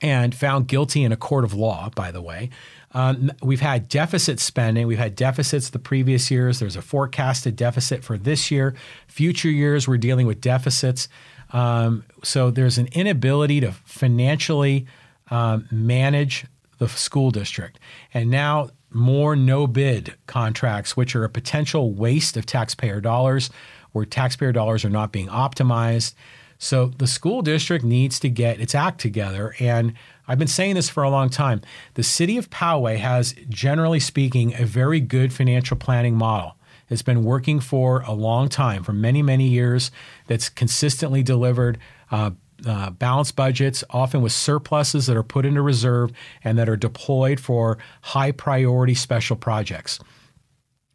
and found guilty in a court of law, by the way. Um, we've had deficit spending. We've had deficits the previous years. There's a forecasted deficit for this year. Future years, we're dealing with deficits. Um, so there's an inability to financially um, manage the school district. And now more no bid contracts, which are a potential waste of taxpayer dollars, where taxpayer dollars are not being optimized. So the school district needs to get its act together. And I've been saying this for a long time. The city of Poway has, generally speaking, a very good financial planning model. It's been working for a long time, for many, many years, that's consistently delivered uh, uh, balanced budgets, often with surpluses that are put into reserve and that are deployed for high priority special projects.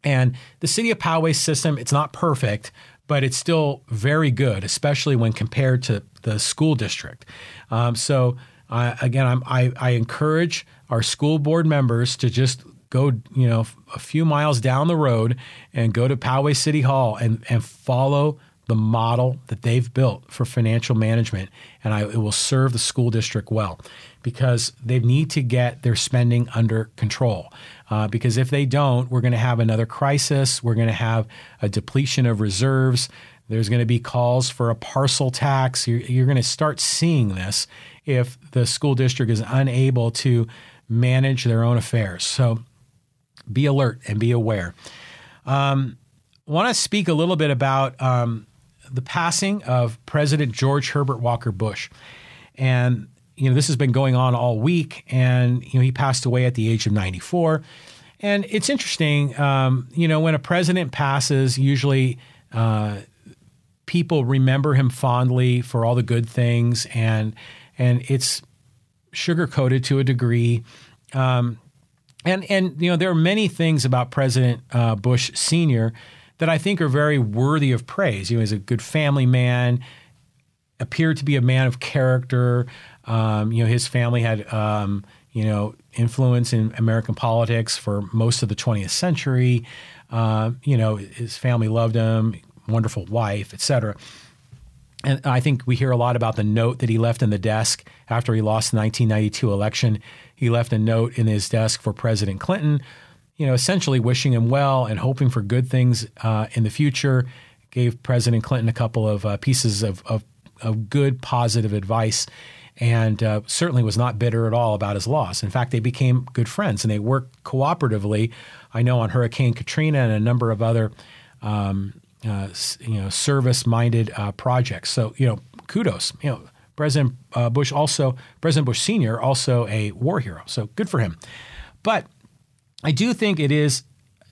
And the city of Poway system, it's not perfect, but it's still very good, especially when compared to the school district. Um, so, uh, again, I, I encourage our school board members to just go, you know, a few miles down the road and go to Poway City Hall and, and follow the model that they've built for financial management, and I, it will serve the school district well because they need to get their spending under control. Uh, because if they don't, we're going to have another crisis. We're going to have a depletion of reserves. There's going to be calls for a parcel tax. You're, you're going to start seeing this if the school district is unable to manage their own affairs. So be alert and be aware. Um, I want to speak a little bit about um, the passing of President George Herbert Walker Bush. And, you know, this has been going on all week, and, you know, he passed away at the age of 94. And it's interesting, um, you know, when a president passes, usually uh, people remember him fondly for all the good things, and and it's sugar coated to a degree. Um, and and you know there are many things about President uh, Bush Senior that I think are very worthy of praise. Know, he's a good family man, appeared to be a man of character. Um, you know, his family had um, you know influence in American politics for most of the 20th century. Uh, you know, his family loved him, wonderful wife, etc. And I think we hear a lot about the note that he left in the desk after he lost the 1992 election. He left a note in his desk for President Clinton, you know, essentially wishing him well and hoping for good things uh, in the future. Gave President Clinton a couple of uh, pieces of, of, of, good, positive advice, and uh, certainly was not bitter at all about his loss. In fact, they became good friends and they worked cooperatively. I know on Hurricane Katrina and a number of other. Um, uh, you know, service-minded uh, projects. So, you know, kudos. You know, President uh, Bush also, President Bush Senior, also a war hero. So good for him. But I do think it is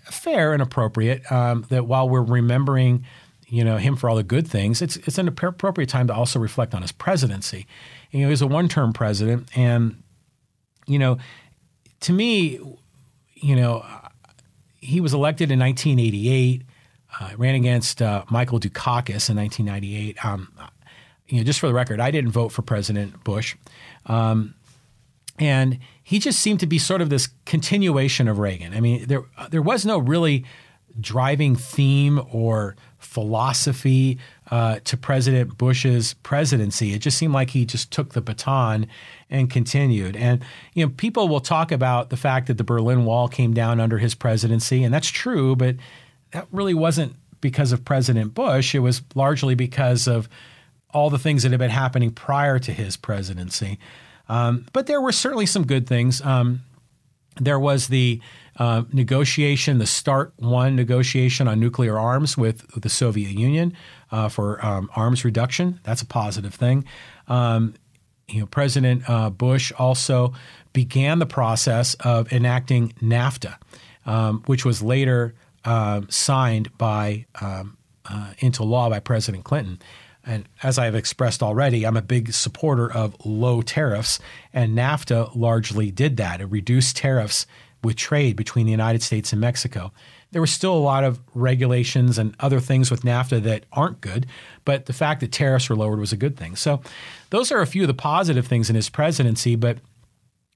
fair and appropriate um, that while we're remembering, you know, him for all the good things, it's it's an appropriate time to also reflect on his presidency. You know, he was a one-term president, and you know, to me, you know, he was elected in 1988. Uh, ran against uh, Michael Dukakis in 1998. Um, you know, just for the record, I didn't vote for President Bush. Um, and he just seemed to be sort of this continuation of Reagan. I mean, there there was no really driving theme or philosophy uh, to President Bush's presidency. It just seemed like he just took the baton and continued. And you know, people will talk about the fact that the Berlin Wall came down under his presidency, and that's true, but that really wasn't because of President Bush. It was largely because of all the things that had been happening prior to his presidency. Um, but there were certainly some good things. Um, there was the uh, negotiation, the START 1 negotiation on nuclear arms with, the Soviet Union uh, for um, arms reduction. That's a positive thing. Um, you know, President uh, Bush also began the process of enacting NAFTA, um, which was later uh, signed by um, uh, into law by President Clinton. And as I have expressed already, I'm a big supporter of low tariffs, and NAFTA largely did that. It reduced tariffs with trade between the United States and Mexico. There were still a lot of regulations and other things with NAFTA that aren't good, but the fact that tariffs were lowered was a good thing. So, those are a few of the positive things in his presidency, but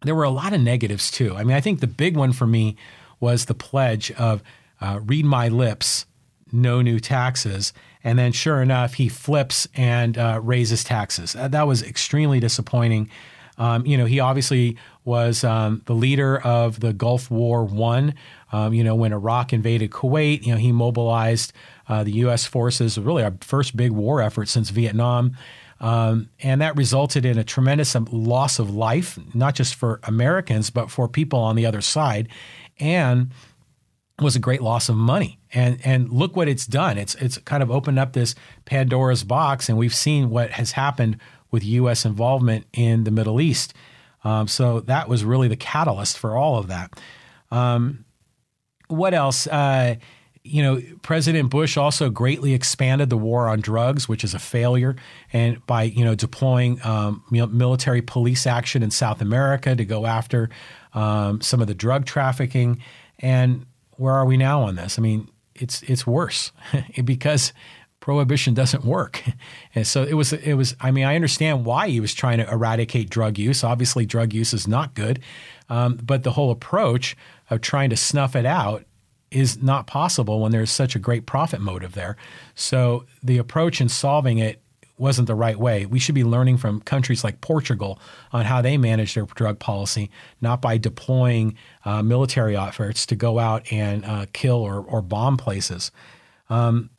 there were a lot of negatives too. I mean, I think the big one for me was the pledge of uh, read my lips, no new taxes. And then, sure enough, he flips and uh, raises taxes. Uh, that was extremely disappointing. Um, you know, he obviously was um, the leader of the Gulf War One. Um, you know, when Iraq invaded Kuwait, you know, he mobilized uh, the U.S. forces. Really, our first big war effort since Vietnam. Um, and that resulted in a tremendous loss of life, not just for Americans, but for people on the other side. And was a great loss of money. And and look what it's done. It's it's kind of opened up this Pandora's box, and we've seen what has happened with U.S. involvement in the Middle East. Um, so that was really the catalyst for all of that. Um, what else? Uh, you know, President Bush also greatly expanded the war on drugs, which is a failure, and by you know deploying um, military police action in South America to go after um, some of the drug trafficking, and where are we now on this? I mean, it's it's worse because prohibition doesn't work. And so it was it was I mean, I understand why he was trying to eradicate drug use. Obviously, drug use is not good. Um, but the whole approach of trying to snuff it out is not possible when there's such a great profit motive there. So the approach in solving it wasn't the right way. We should be learning from countries like Portugal on how they manage their drug policy, not by deploying uh, military efforts to go out and uh, kill or, or, bomb places. Um,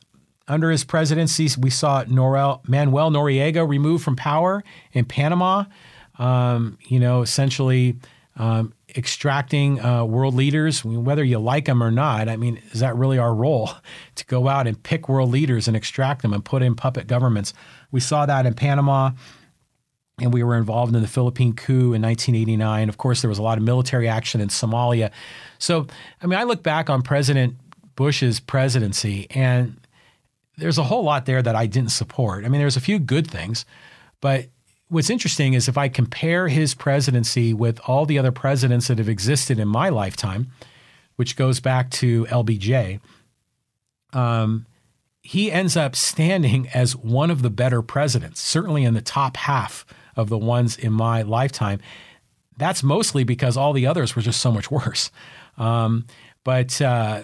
under his presidency, we saw Norel, Manuel Noriega removed from power in Panama. Um, you know, essentially um, extracting uh, world leaders, whether you like them or not. I mean, is that really our role to go out and pick world leaders and extract them and put in puppet governments? We saw that in Panama, and we were involved in the Philippine coup in 1989. Of course, there was a lot of military action in Somalia. So, I mean, I look back on President Bush's presidency, and there's a whole lot there that I didn't support. I mean, there's a few good things, but what's interesting is if I compare his presidency with all the other presidents that have existed in my lifetime, which goes back to LBJ, um, he ends up standing as one of the better presidents, certainly in the top half of the ones in my lifetime. That's mostly because all the others were just so much worse. Um, but uh,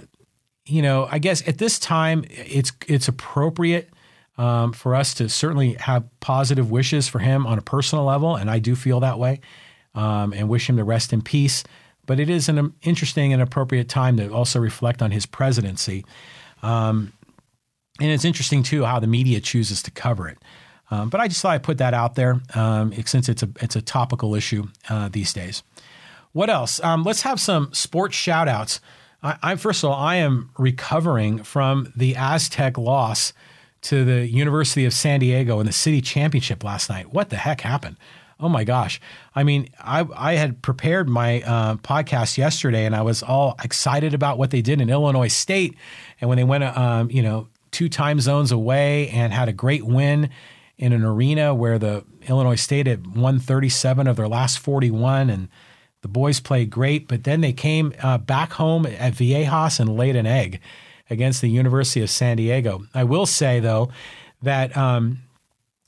you know, I guess at this time, it's it's appropriate um, for us to certainly have positive wishes for him on a personal level, and I do feel that way, um, and wish him to rest in peace. But it is an interesting and appropriate time to also reflect on his presidency. Um, and it's interesting too how the media chooses to cover it. Um, but I just thought I'd put that out there um, since it's a it's a topical issue uh, these days. What else? Um, let's have some sports shout outs. I, I, first of all, I am recovering from the Aztec loss to the University of San Diego in the city championship last night. What the heck happened? Oh my gosh. I mean, I, I had prepared my uh, podcast yesterday and I was all excited about what they did in Illinois State. And when they went, um, you know, two time zones away and had a great win in an arena where the Illinois State had won 37 of their last 41 and the boys played great, but then they came uh, back home at Viejas and laid an egg against the University of San Diego. I will say though that um,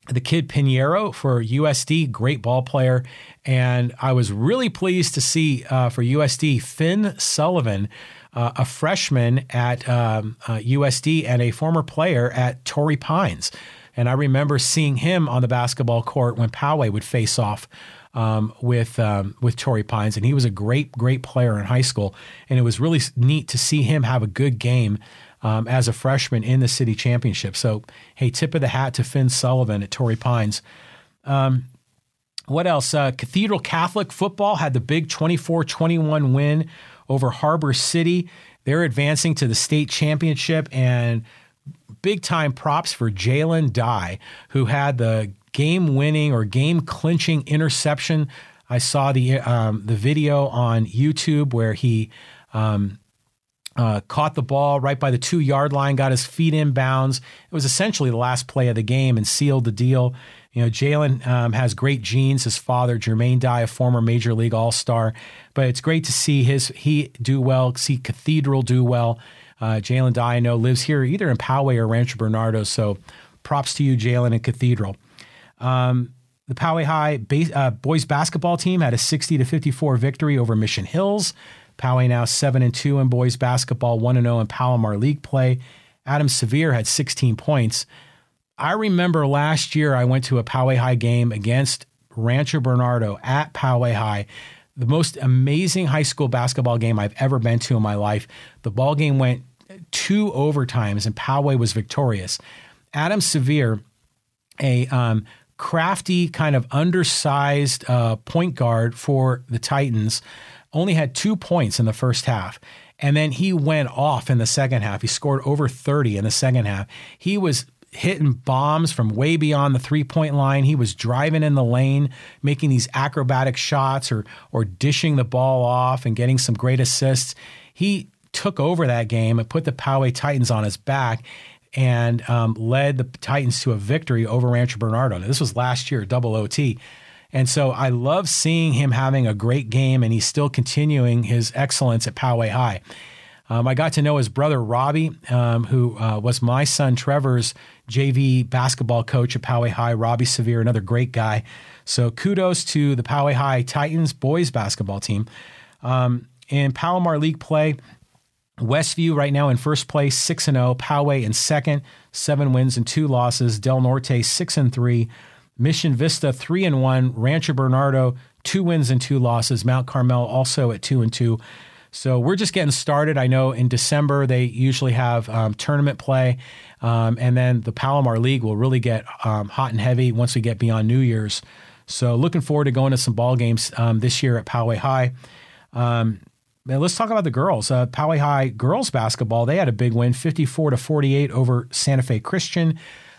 the kid Pinheiro for USD, great ball player, and I was really pleased to see uh, for USD Finn Sullivan uh, a freshman at um, uh, USD and a former player at Torrey Pines. And I remember seeing him on the basketball court when Poway would face off um, with um, with Torrey Pines, and he was a great great player in high school. And it was really neat to see him have a good game um, as a freshman in the city championship. So hey, tip of the hat to Finn Sullivan at Torrey Pines. Um, what else? Uh, Cathedral Catholic football had the big 24 21 win over Harbor City. They're advancing to the state championship and big time props for Jalen Dye, who had the game winning or game clinching interception. I saw the um, the video on YouTube where he um, uh, caught the ball right by the two yard line, got his feet in bounds. It was essentially the last play of the game and sealed the deal. You know, Jalen um, has great genes. His father, Jermaine Dye, a former Major League All Star, but it's great to see his he do well, see Cathedral do well. Uh, Jalen Dye, I know, lives here either in Poway or Rancho Bernardo. So, props to you, Jalen and Cathedral. Um, the Poway High base, uh, boys basketball team had a 60 to 54 victory over Mission Hills. Poway now 7 and 2 in boys basketball, 1 and 0 in Palomar League play. Adam Severe had 16 points. I remember last year I went to a Poway High game against Rancho Bernardo at Poway High. The most amazing high school basketball game I've ever been to in my life. The ball game went two overtimes and Poway was victorious. Adam Severe, a um, crafty kind of undersized uh, point guard for the Titans, only had two points in the first half. And then he went off in the second half. He scored over 30 in the second half. He was hitting bombs from way beyond the three point line. He was driving in the lane, making these acrobatic shots or or dishing the ball off and getting some great assists. He took over that game and put the Poway Titans on his back and um, led the Titans to a victory over Rancho Bernardo. Now, this was last year, double OT. And so I love seeing him having a great game, and he's still continuing his excellence at Poway High. Um, I got to know his brother Robbie, um, who uh, was my son Trevor's JV basketball coach at Poway High. Robbie Severe, another great guy. So kudos to the Poway High Titans boys basketball team. Um, in Palomar League play, Westview right now in first place, six and zero. Oh. Poway in second, seven wins and two losses. Del Norte six and three. Mission Vista three and one, Rancho Bernardo two wins and two losses, Mount Carmel also at two and two. So we're just getting started. I know in December they usually have um, tournament play, um, and then the Palomar League will really get um, hot and heavy once we get beyond New Year's. So looking forward to going to some ball games um, this year at Poway High. Um, let's talk about the girls. Uh, Poway High girls basketball. They had a big win, fifty-four to forty-eight over Santa Fe Christian.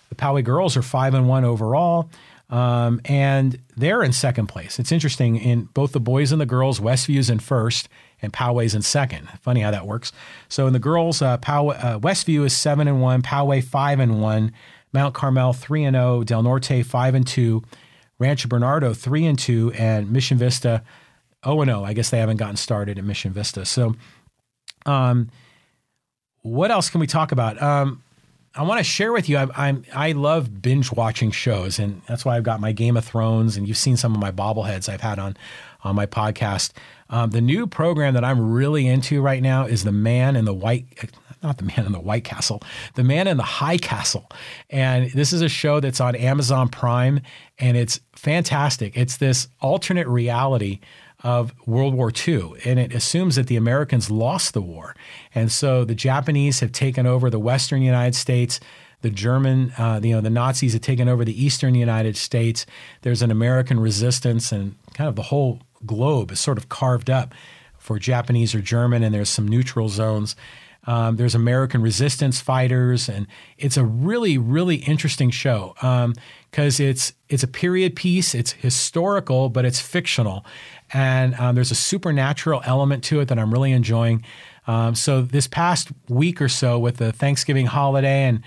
The Poway girls are five and one overall. Um, and they're in second place. It's interesting in both the boys and the girls. Westview's in first, and Poway's in second. Funny how that works. So in the girls, uh, Poway, uh, Westview is seven and one, Poway five and one, Mount Carmel three and zero, oh, Del Norte five and two, Rancho Bernardo three and two, and Mission Vista zero and zero. I guess they haven't gotten started at Mission Vista. So, um, what else can we talk about? Um, I want to share with you. I, am I love binge watching shows, and that's why I've got my Game of Thrones, and you've seen some of my bobbleheads I've had on on my podcast. Um, the new program that I'm really into right now is the Man in the White, not the Man in the White Castle, the Man in the High Castle, and this is a show that's on Amazon Prime, and it's fantastic. It's this alternate reality of World War II, and it assumes that the Americans lost the war, and so the Japanese have taken over the Western United States. The German, uh, you know, the Nazis have taken over the Eastern United States. There's an American resistance, and kind of the whole globe is sort of carved up for Japanese or German, and there's some neutral zones. Um, there's American resistance fighters, and it's a really, really interesting show because um, it's it's a period piece. It's historical, but it's fictional, and um, there's a supernatural element to it that I'm really enjoying. Um, so this past week or so, with the Thanksgiving holiday, and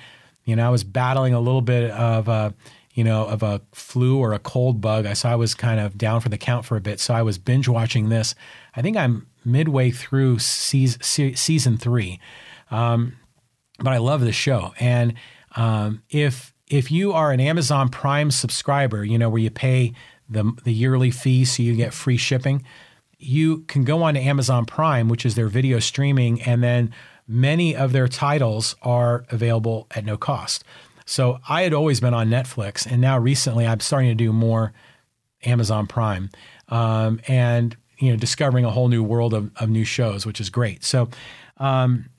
you know, I was battling a little bit of. Uh, you know, of a flu or a cold bug. I saw I was kind of down for the count for a bit, so I was binge watching this. I think I'm midway through season, season three. Um, but I love the show. And um, if if you are an Amazon Prime subscriber, you know where you pay the the yearly fee so you get free shipping, you can go on to Amazon Prime, which is their video streaming, and then many of their titles are available at no cost. So I had always been on Netflix, and now recently I'm starting to do more Amazon Prime. Um, and you know discovering a whole new world of, of new shows, which is great. So, um,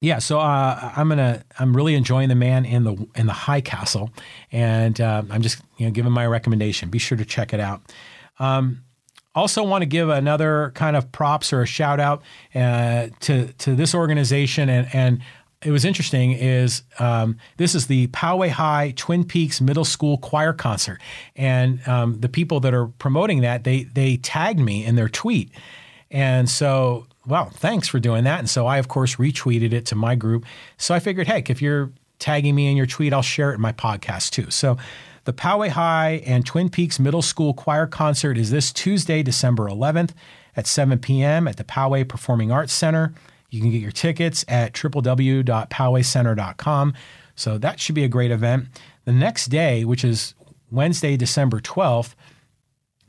yeah, so uh, I'm gonna I'm really enjoying the man in the in the High Castle, and uh, I'm just you know giving my recommendation. Be sure to check it out. Um, also, want to give another kind of props or a shout out uh, to to this organization and and it was interesting is um, this is the Poway High Twin Peaks Middle School Choir Concert, and um, the people that are promoting that they they tagged me in their tweet, and so well, thanks for doing that. And so I of course retweeted it to my group. So I figured, heck, if you're tagging me in your tweet, I'll share it in my podcast too. So. The Poway High and Twin Peaks Middle School Choir Concert is this Tuesday, December 11th at 7 p.m. at the Poway Performing Arts Center. You can get your tickets at www.powaycenter.com. So that should be a great event. The next day, which is Wednesday, December 12th,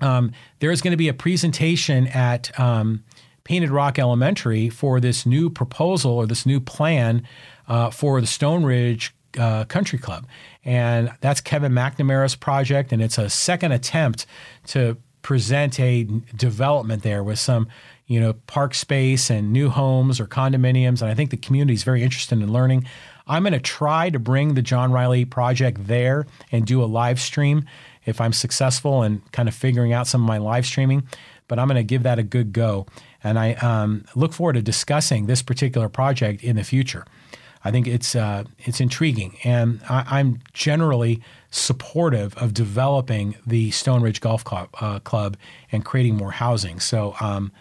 um, there's going to be a presentation at um, Painted Rock Elementary for this new proposal or this new plan uh, for the Stone Ridge uh, Country Club. And that's Kevin McNamara's project, and it's a second attempt to present a development there with some you know, park space and new homes or condominiums. And I think the community is very interested in learning. I'm going to try to bring the John Riley project there and do a live stream if I'm successful in kind of figuring out some of my live streaming. But I'm going to give that a good go. And I um, look forward to discussing this particular project in the future. I think it's uh, it's intriguing, and I, am generally supportive of developing the Stone Ridge Golf Club, uh, Club and creating more housing. So um,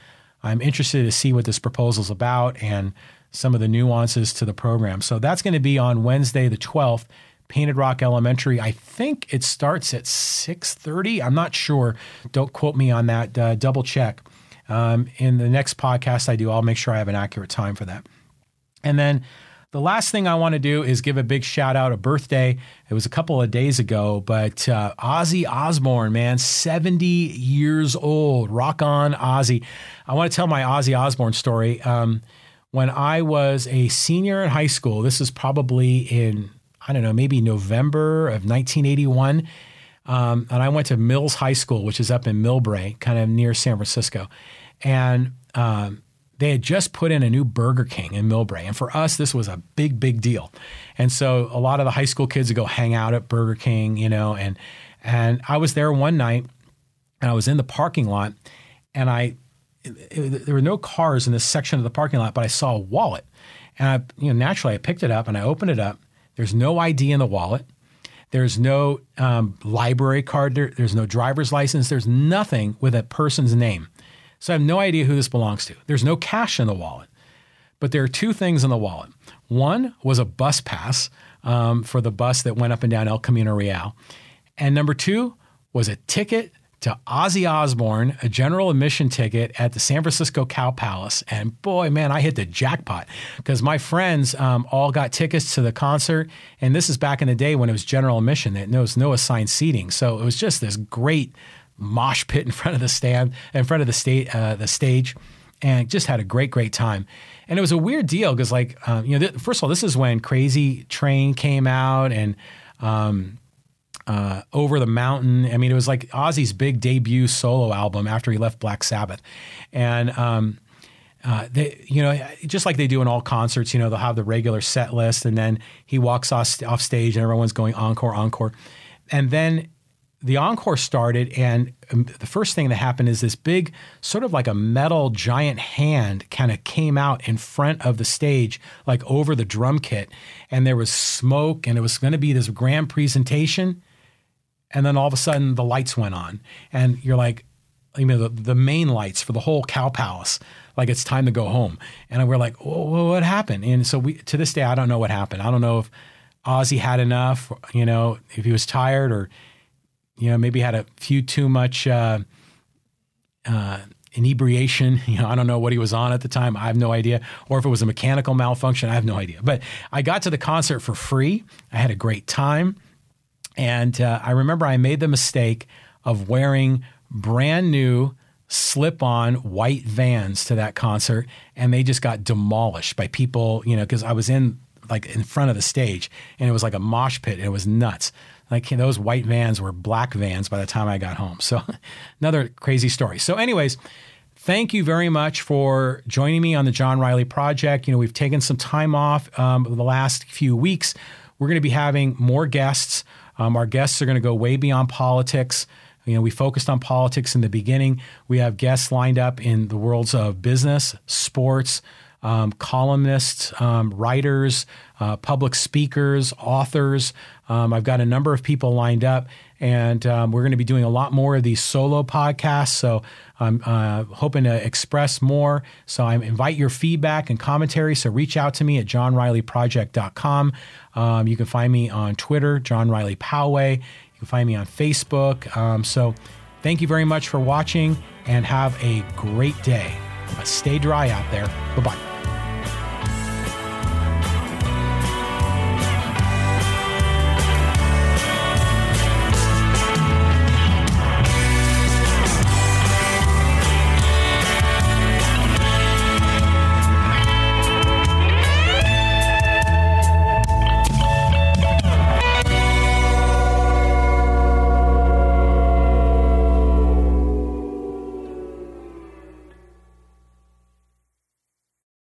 I'm interested to see what this proposal is about and some of the nuances to the program. So that's going to be on Wednesday the 12th, Painted Rock Elementary. I think it starts at 6:30. I'm not sure. Don't quote me on that. Uh, double check. Um, in the next podcast I do, I'll make sure I have an accurate time for that. And then the last thing I want to do is give a big shout out, a birthday. It was a couple of days ago, but uh, Ozzy Osbourne, man, 70 years old. Rock on, Ozzy. I want to tell my Ozzy Osbourne story. Um, when I was a senior in high school, this is probably in, I don't know, maybe November of 1981. Um, and I went to Mills High School, which is up in Millbrae, kind of near San Francisco. And um, they had just put in a new Burger King in Millbrae. And for us, this was a big, big deal. And so a lot of the high school kids would go hang out at Burger King, you know, and and I was there one night and I was in the parking lot and I there were no cars in this section of the parking lot, but I saw a wallet. And I, you know, naturally I picked it up and I opened it up. There's no ID in the wallet. There's no um, library card. There, there's no driver's license. There's nothing with a person's name. So I have no idea who this belongs to. There's no cash in the wallet, but there are two things in the wallet. One was a bus pass um, for the bus that went up and down El Camino Real. And number two was a ticket to Ozzy Osbourne, a general admission ticket at the San Francisco Cow Palace. And boy, man, I hit the jackpot because my friends um, all got tickets to the concert. And this is back in the day when it was general admission, there was no assigned seating. So it was just this great mosh pit in front of the stand, in front of the state, uh, the stage, and just had a great, great time. And it was a weird deal because, like, um, you know, th- first of all, this is when Crazy Train came out and um, uh, Over the Mountain. I mean, it was like Ozzy's big debut solo album after he left Black Sabbath, and. Um, uh, they, you know, just like they do in all concerts, you know, they'll have the regular set list, and then he walks off, off stage, and everyone's going encore, encore, and then the encore started, and um, the first thing that happened is this big, sort of like a metal giant hand, kind of came out in front of the stage, like over the drum kit, and there was smoke, and it was going to be this grand presentation, and then all of a sudden the lights went on, and you're like, you know, the, the main lights for the whole Cow Palace, like it's time to go home, and we're like, what happened? And so we, to this day, I don't know what happened. I don't know if Ozzy had enough, you know, if he was tired or you know, maybe had a few too much uh, uh, inebriation. You know, I don't know what he was on at the time. I have no idea. Or if it was a mechanical malfunction, I have no idea. But I got to the concert for free. I had a great time. And uh, I remember I made the mistake of wearing brand new slip on white vans to that concert. And they just got demolished by people, you know, because I was in like in front of the stage and it was like a mosh pit. And it was nuts. Like those white vans were black vans by the time I got home. So another crazy story. So, anyways, thank you very much for joining me on the John Riley Project. You know, we've taken some time off um, the last few weeks. We're going to be having more guests. Um, our guests are going to go way beyond politics. You know, we focused on politics in the beginning. We have guests lined up in the worlds of business, sports, um, columnists, um, writers, uh, public speakers, authors. Um, I've got a number of people lined up, and um, we're going to be doing a lot more of these solo podcasts. So I'm uh, hoping to express more. So I invite your feedback and commentary. So reach out to me at johnrileyproject.com. Um, you can find me on Twitter, John Riley Poway. You can find me on Facebook. Um, so thank you very much for watching and have a great day. Stay dry out there. Bye bye.